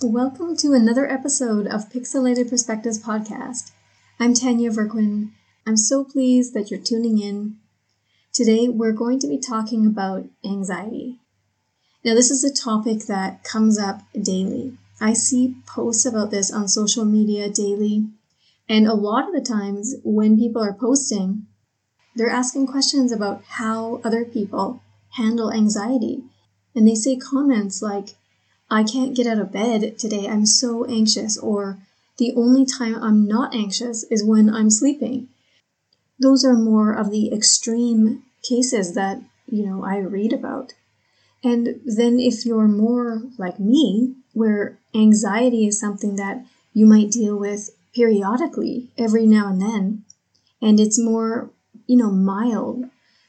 Welcome to another episode of Pixelated Perspectives podcast. I'm Tanya Verquin. I'm so pleased that you're tuning in. Today, we're going to be talking about anxiety. Now, this is a topic that comes up daily. I see posts about this on social media daily, and a lot of the times when people are posting, they're asking questions about how other people handle anxiety. And they say comments like, I can't get out of bed today. I'm so anxious. Or the only time I'm not anxious is when I'm sleeping. Those are more of the extreme cases that, you know, I read about. And then if you're more like me, where anxiety is something that you might deal with periodically every now and then, and it's more, you know, mild.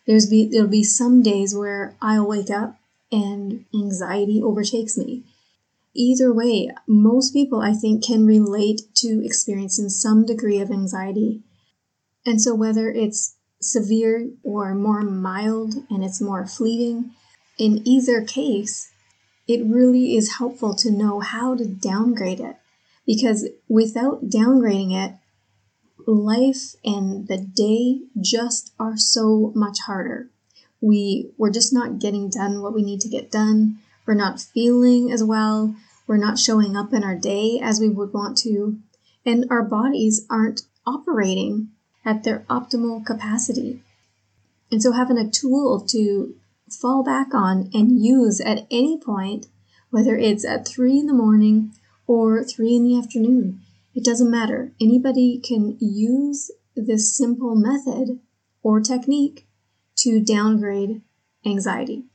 There's be there'll be some days where I'll wake up and anxiety overtakes me. Either way, most people I think can relate to experiencing some degree of anxiety. And so, whether it's severe or more mild and it's more fleeting, in either case, it really is helpful to know how to downgrade it because without downgrading it, life and the day just are so much harder we we're just not getting done what we need to get done. We're not feeling as well. We're not showing up in our day as we would want to. And our bodies aren't operating at their optimal capacity. And so having a tool to fall back on and use at any point whether it's at three in the morning or three in the afternoon it doesn't matter. Anybody can use this simple method or technique to downgrade anxiety.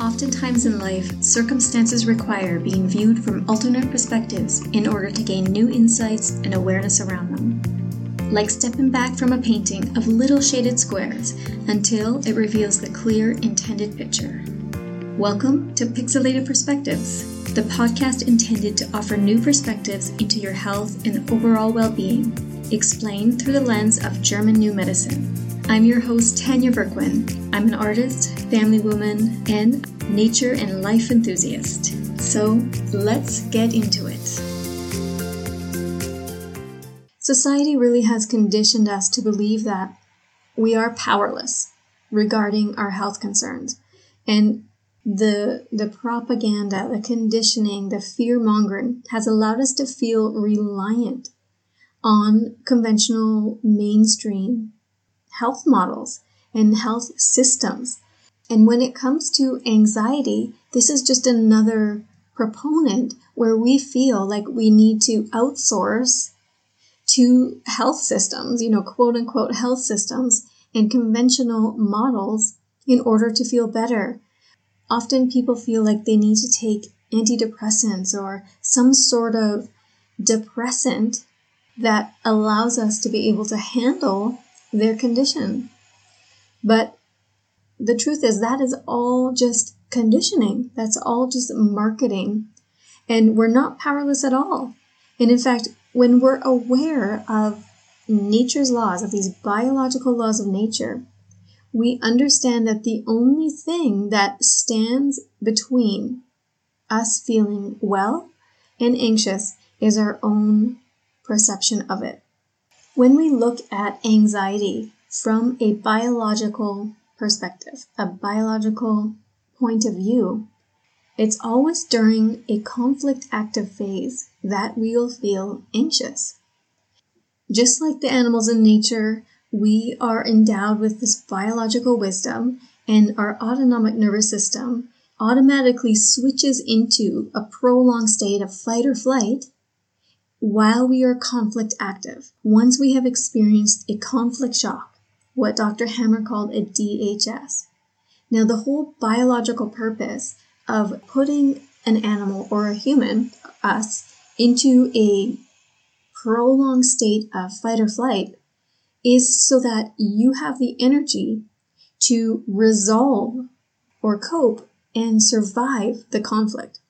Oftentimes in life, circumstances require being viewed from alternate perspectives in order to gain new insights and awareness around them. Like stepping back from a painting of little shaded squares until it reveals the clear intended picture. Welcome to Pixelated Perspectives, the podcast intended to offer new perspectives into your health and overall well being, explained through the lens of German New Medicine. I'm your host, Tanya Verquin. I'm an artist, family woman, and nature and life enthusiast. So let's get into it. Society really has conditioned us to believe that we are powerless regarding our health concerns. And the, the propaganda, the conditioning, the fear mongering has allowed us to feel reliant on conventional mainstream health models and health systems. And when it comes to anxiety, this is just another proponent where we feel like we need to outsource to health systems, you know, quote unquote health systems and conventional models in order to feel better. Often people feel like they need to take antidepressants or some sort of depressant that allows us to be able to handle their condition. But the truth is, that is all just conditioning. That's all just marketing. And we're not powerless at all. And in fact, when we're aware of nature's laws, of these biological laws of nature, we understand that the only thing that stands between us feeling well and anxious is our own perception of it. When we look at anxiety from a biological perspective, a biological point of view, it's always during a conflict active phase that we will feel anxious. Just like the animals in nature, we are endowed with this biological wisdom, and our autonomic nervous system automatically switches into a prolonged state of fight or flight while we are conflict active, once we have experienced a conflict shock, what Dr. Hamer called a DHS. Now, the whole biological purpose of putting an animal or a human, us, into a prolonged state of fight or flight is so that you have the energy to resolve or cope and survive the conflict.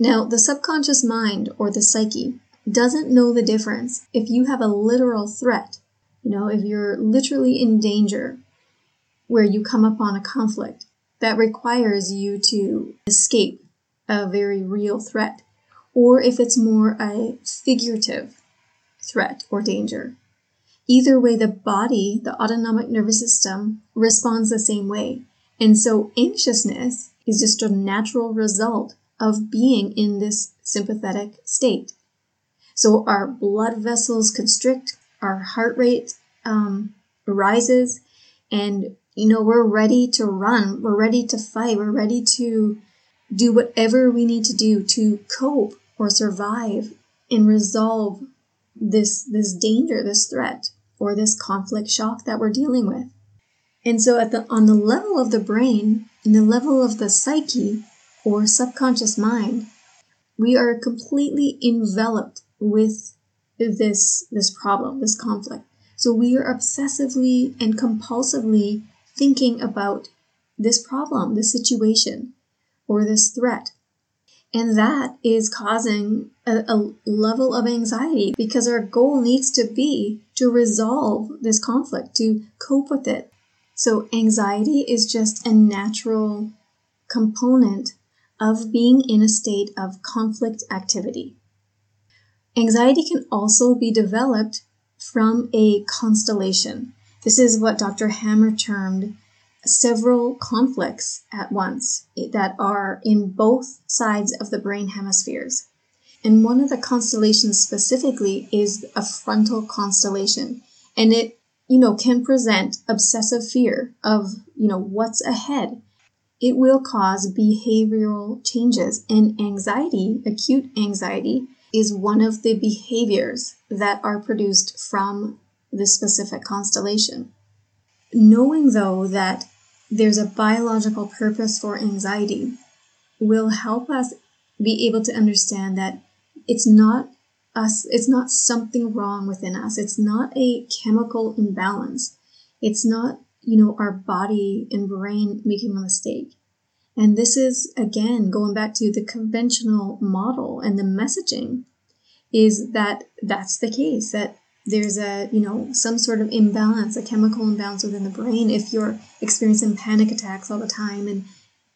Now, the subconscious mind or the psyche doesn't know the difference if you have a literal threat, you know, if you're literally in danger where you come upon a conflict that requires you to escape a very real threat, or if it's more a figurative threat or danger. Either way, the body, the autonomic nervous system, responds the same way. And so anxiousness is just a natural result of being in this sympathetic state. So our blood vessels constrict, our heart rate um, rises, and you know we're ready to run, we're ready to fight, we're ready to do whatever we need to do to cope or survive and resolve this this danger, this threat, or this conflict shock that we're dealing with. And so at the on the level of the brain, in the level of the psyche or subconscious mind, we are completely enveloped with this this problem, this conflict. So we are obsessively and compulsively thinking about this problem, this situation, or this threat. And that is causing a, a, level of anxiety because our goal needs to be to resolve this conflict, to cope with it. So, anxiety is just a natural component of being in a state of conflict activity. Anxiety can also be developed from a constellation. This is what Dr. Hamer termed several conflicts at once that are in both sides of the brain hemispheres. And one of the constellations specifically is a frontal constellation. And it, you know, can present obsessive fear of, you know, what's ahead. It will cause behavioral changes and anxiety, acute anxiety, is one of the behaviors that are produced from this specific constellation. Knowing though that there's a biological purpose for anxiety will help us be able to understand that it's not us it's not something wrong within us. It's not a chemical imbalance. It's not you know our body and brain making a mistake and this is again going back to the conventional model and the messaging is that that's the case that there's a you know some sort of imbalance a chemical imbalance within the brain. If you're experiencing panic attacks all the time and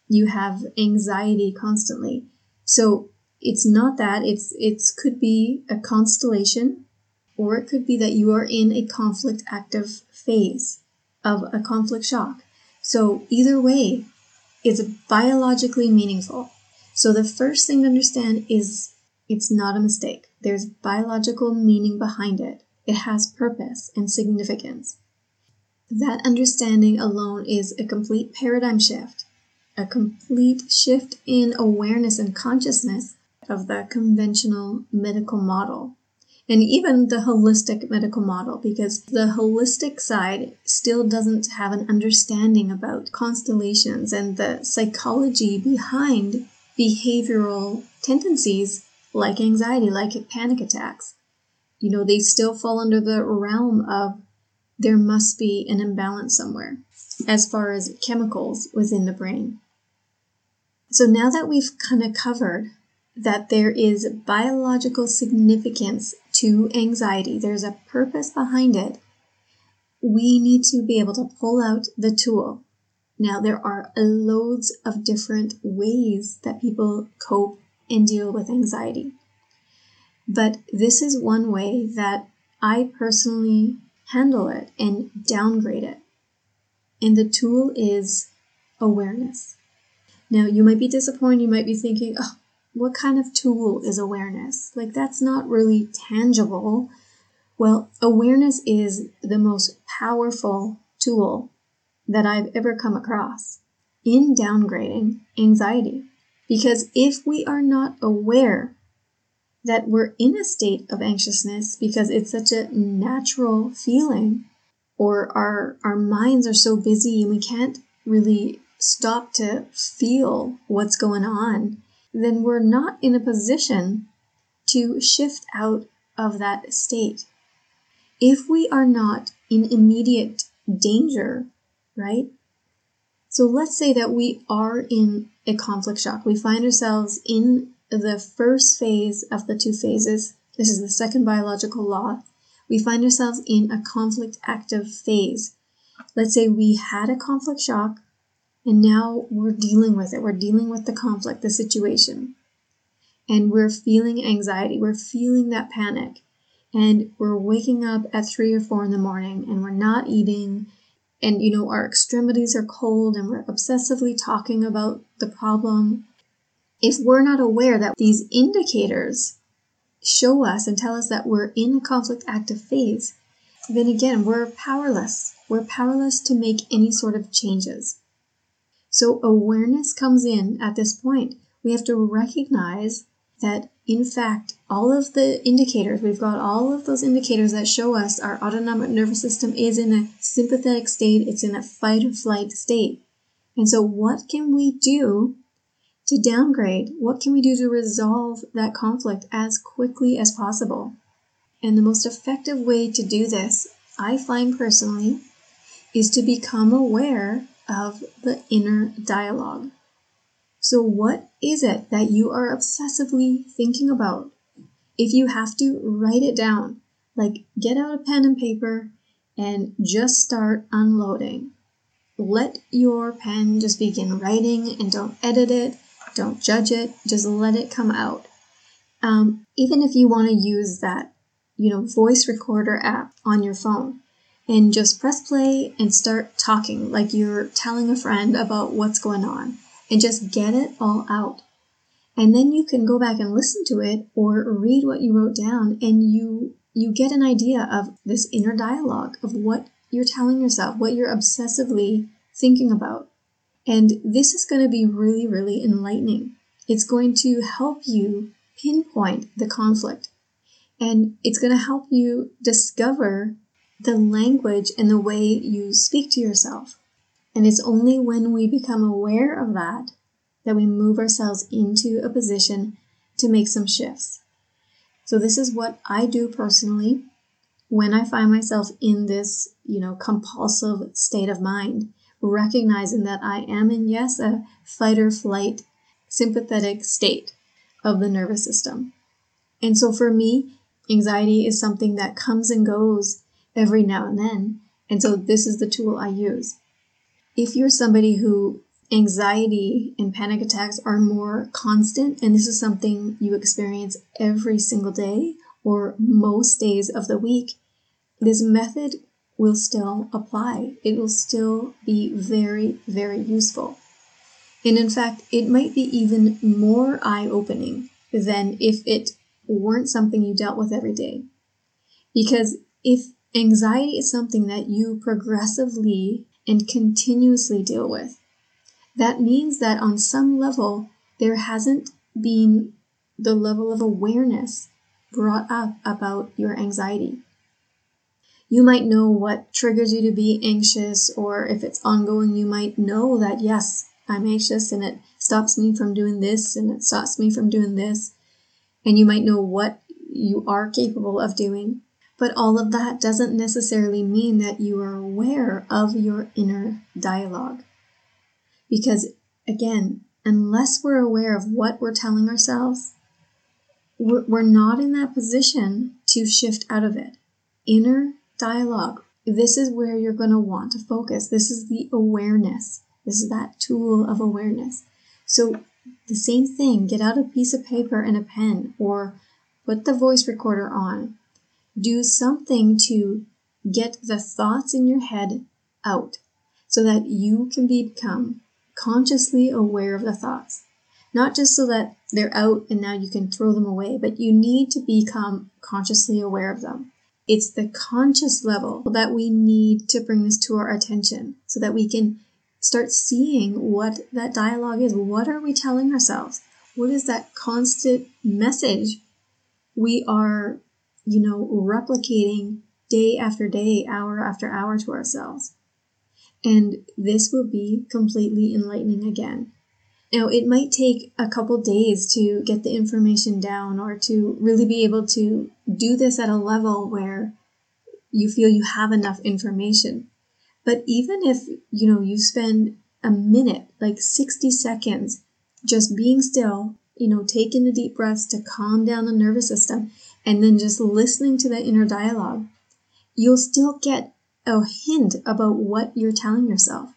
you have anxiety constantly. So it's not that it's it's could be a constellation or it could be that you are in a conflict active phase of a conflict shock. So either way it's biologically meaningful. So the first thing to understand is it's not a mistake. There's biological meaning behind it. It has purpose and significance. That understanding alone is a complete paradigm shift, a complete shift in awareness and consciousness of the conventional medical model and even the holistic medical model because the holistic side still doesn't have an understanding about constellations and the psychology behind behavioral tendencies like anxiety, like panic attacks you know, they still fall under the realm of there must be an imbalance somewhere as far as chemicals within the brain. So now that we've kind of covered that there is biological significance to anxiety, there's a purpose behind it, we need to be able to pull out the tool. Now, there are loads of different ways that people cope and deal with anxiety. But this is one way that I personally handle it and downgrade it. And the tool is awareness. Now, you might be disappointed. You might be thinking, oh, what kind of tool is awareness? Like, that's not really tangible. Well, awareness is the most powerful tool that I've ever come across in downgrading anxiety. Because if we are not aware that we're in a state of anxiousness because it's such a natural feeling or our our minds are so busy and we can't really stop to feel what's going on then we're not in a position to shift out of that state. If we are not in immediate danger right? So let's say that we are in a conflict shock. We find ourselves in the first phase of the two phases, this is the second biological law, we find ourselves in a conflict active phase. Let's say we had a conflict shock, And now we're dealing with it. We're dealing with the conflict, the situation. And we're feeling anxiety. We're feeling that panic. And we're waking up at three or four in the morning and we're not eating. And, you know, our extremities are cold and we're obsessively talking about the problem. If we're not aware that these indicators show us and tell us that we're in a conflict active phase, then again, we're powerless. We're powerless to make any sort of changes. So awareness comes in at this point. We have to recognize that, in fact, all of the indicators, we've got all of those indicators that show us our autonomic nervous system is in a sympathetic state, it's in a fight or flight state. And so, what can we do to downgrade? What can we do to resolve that conflict as quickly as possible? And the most effective way to do this, I find personally, is to become aware of the inner dialogue. So, what is it that you are obsessively thinking about? If you have to, write it down. Like, get out a pen and paper and just start unloading. Let your pen just begin writing and don't edit it, don't judge it, just let it come out. Um, even if you want to use that, you know, voice recorder app on your phone, and just press play and start talking like you're telling a friend about what's going on and just get it all out. And then you can go back and listen to it or read what you wrote down and you you get an idea of this inner dialogue of what you're telling yourself, what you're obsessively thinking about. And this is going to be really really enlightening. It's going to help you pinpoint the conflict. And it's going to help you discover the language and the way you speak to yourself. And it's only when we become aware of that that we move ourselves into a position to make some shifts. So this is what I do personally when I find myself in this, you know, compulsive state of mind, recognizing that I am in yes a fight or flight sympathetic state of the nervous system. And so for me, anxiety is something that comes and goes every now and then. And so this is the tool I use. If you're somebody who anxiety and panic attacks are more constant, and this is something you experience every single day or most days of the week, this method will still apply. It will still be very, very useful. And in fact, it might be even more eye opening than if it weren't something you dealt with every day. Because if Anxiety is something that you progressively and continuously deal with. That means that on some level, there hasn't been the level of awareness brought up about your anxiety. You might know what triggers you to be anxious, or if it's ongoing, you might know that, yes, I'm anxious and it stops me from doing this and it stops me from doing this. And you might know what you are capable of doing. But all of that doesn't necessarily mean that you are aware of your inner dialogue. Because again, unless we're aware of what we're telling ourselves, we're not in that position to shift out of it. Inner dialogue. This is where you're going to want to focus. This is the awareness. This is that tool of awareness. So, the same thing get out a piece of paper and a pen, or put the voice recorder on, do something to get the thoughts in your head out so that you can become consciously aware of the thoughts. Not just so that they're out and now you can throw them away, but you need to become consciously aware of them. It's the conscious level that we need to bring this to our attention so that we can start seeing what that dialogue is. What are we telling ourselves? What is that constant message we are you know, replicating day after day, hour after hour to ourselves. And this will be completely enlightening again. Now, it might take a couple days to get the information down or to really be able to do this at a level where you feel you have enough information. But even if, you know, you spend a minute, like 60 seconds, just being still, you know, taking the deep breaths to calm down the nervous system, and then just listening to that inner dialogue, you'll still get a hint about what you're telling yourself.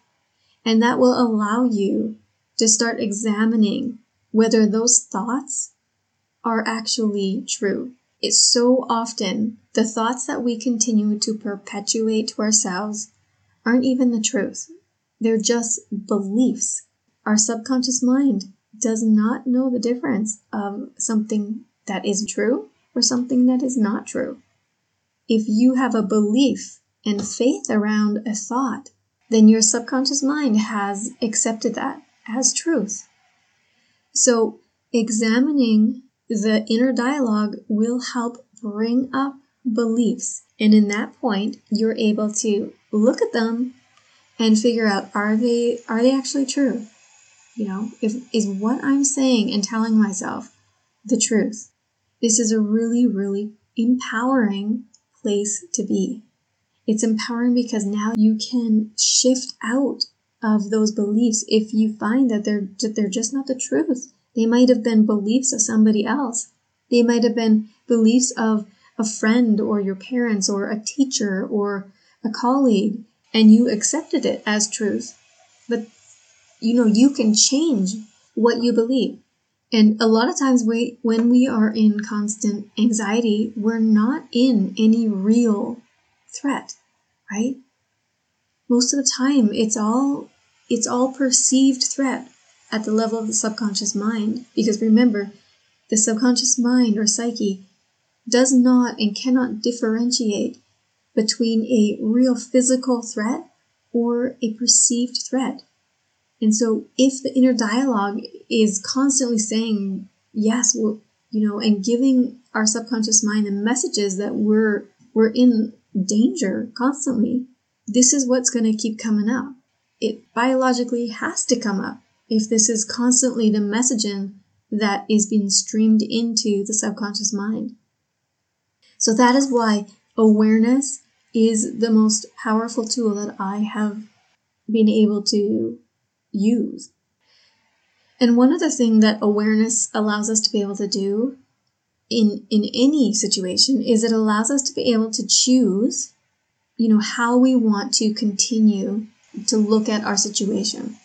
And that will allow you to start examining whether those thoughts are actually true. It's so often the thoughts that we continue to perpetuate to ourselves aren't even the truth. They're just beliefs. Our subconscious mind does not know the difference of something that is true or something that is not true. If you have a belief and faith around a thought, then your subconscious mind has accepted that as truth. So, examining the inner dialogue will help bring up beliefs. And in that point, you're able to look at them and figure out are they are they actually true? You know, if is what I'm saying and telling myself the truth. This is a really really empowering place to be. It's empowering because now you can shift out of those beliefs if you find that they're that they're just not the truth. They might have been beliefs of somebody else. They might have been beliefs of a friend or your parents or a teacher or a colleague and you accepted it as truth. But you know, you can change what you believe. And a lot of times we when we are in constant anxiety, we're not in any real threat, right? Most of the time it's all it's all perceived threat at the level of the subconscious mind because remember, the subconscious mind or psyche does not and cannot differentiate between a real physical threat or a perceived threat. And so if the inner dialogue is constantly saying, yes, well, you know, and giving our subconscious mind the messages that we're we're in danger constantly, this is what's going to keep coming up. It biologically has to come up if this is constantly the messaging that is being streamed into the subconscious mind. So that is why awareness is the most powerful tool that I have been able to use. And one other thing that awareness allows us to be able to do in in any situation is it allows us to be able to choose you know how we want to continue to look at our situation.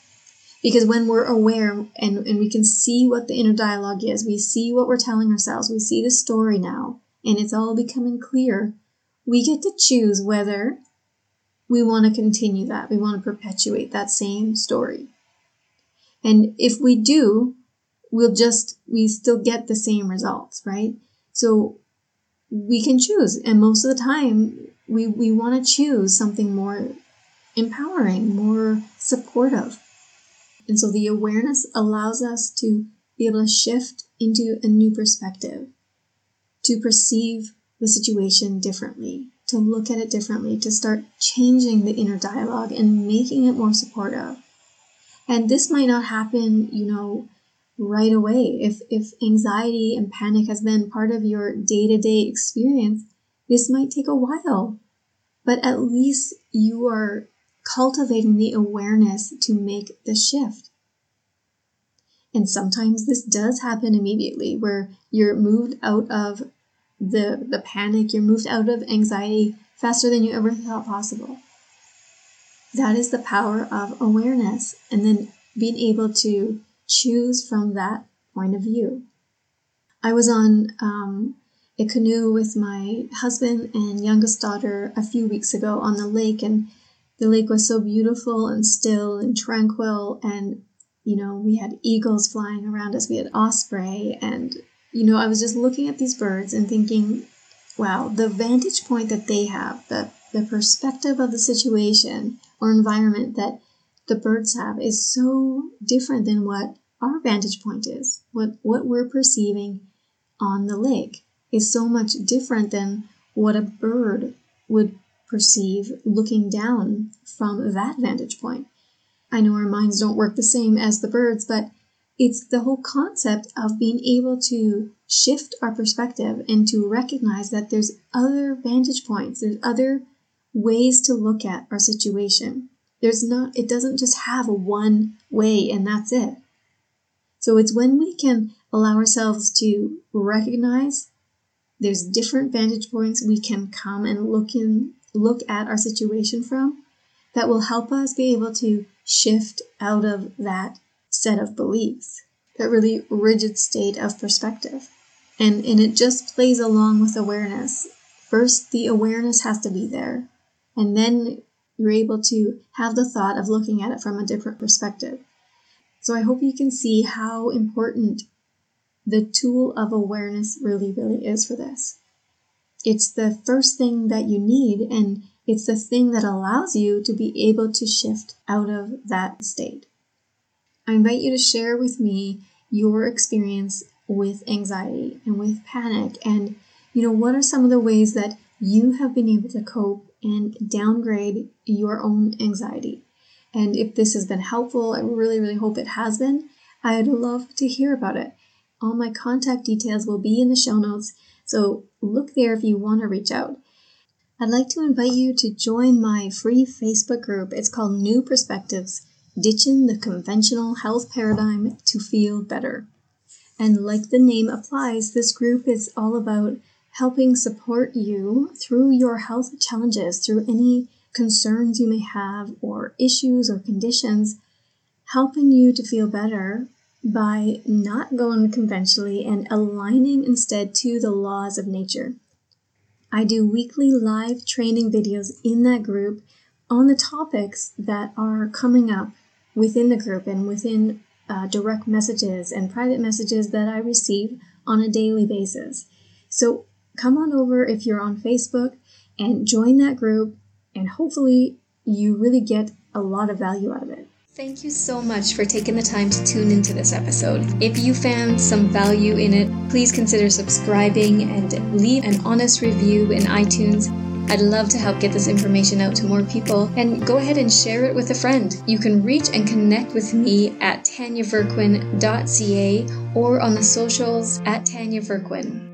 Because when we're aware and, and we can see what the inner dialogue is we see what we're telling ourselves we see the story now and it's all becoming clear we get to choose whether we want to continue that. We want to perpetuate that same story and if we do we'll just we still get the same results right? So we can choose. And most of the time we we want to choose something more empowering more supportive. And so the awareness allows us to be able to shift into a new perspective to perceive the situation differently to look at it differently to start changing the inner dialogue and making it more supportive and this might not happen, you know, right away. If, if anxiety and panic has been part of your day to day experience, this might take a while. But at least you are cultivating the awareness to make the shift. And sometimes this does happen immediately where you're moved out of the, the panic, you're moved out of anxiety faster than you ever thought possible. That is the power of awareness and then being able to choose from that point of view. I was on um, a canoe with my husband and youngest daughter a few weeks ago on the lake, and the lake was so beautiful and still and tranquil. And, you know, we had eagles flying around us, we had osprey, and, you know, I was just looking at these birds and thinking, wow, the vantage point that they have, the, the perspective of the situation or environment that the birds have is so different than what our vantage point is. What what we're perceiving on the lake is so much different than what a bird would perceive looking down from that vantage point. I know our minds don't work the same as the birds, but it's the whole concept of being able to shift our perspective and to recognize that there's other vantage points, there's other ways to look at our situation. There's not, it doesn't just have a one way and that's it. So it's when we can allow ourselves to recognize there's different vantage points we can come and look in, look at our situation from that will help us be able to shift out of that set of beliefs, that really rigid state of perspective. And, and it just plays along with awareness. First, the awareness has to be there. And then you're able to have the thought of looking at it from a different perspective. So I hope you can see how important the tool of awareness really, really is for this. It's the first thing that you need, and it's the thing that allows you to be able to shift out of that state. I invite you to share with me your experience with anxiety and with panic and you know what are some of the ways that you have been able to cope and downgrade your own anxiety. And if this has been helpful i really really hope it has been. I'd love to hear about it. All my contact details will be in the show notes so look there if you want to reach out. I'd like to invite you to join my free facebook group. It's called new perspectives ditching the conventional health paradigm to feel better. And like the name applies, this group is all about helping support you through your health challenges, through any concerns you may have, or issues or conditions, helping you to feel better by not going conventionally and aligning instead to the laws of nature. I do weekly live training videos in that group on the topics that are coming up within the group and within uh, direct messages and private messages that I receive on a daily basis. So come on over if you're on Facebook and join that group, and hopefully, you really get a lot of value out of it. Thank you so much for taking the time to tune into this episode. If you found some value in it, please consider subscribing and leave an honest review in iTunes. I'd love to help get this information out to more people and go ahead and share it with a friend. You can reach and connect with me at tanyaverquin.ca or on the socials at Tanya Verquin.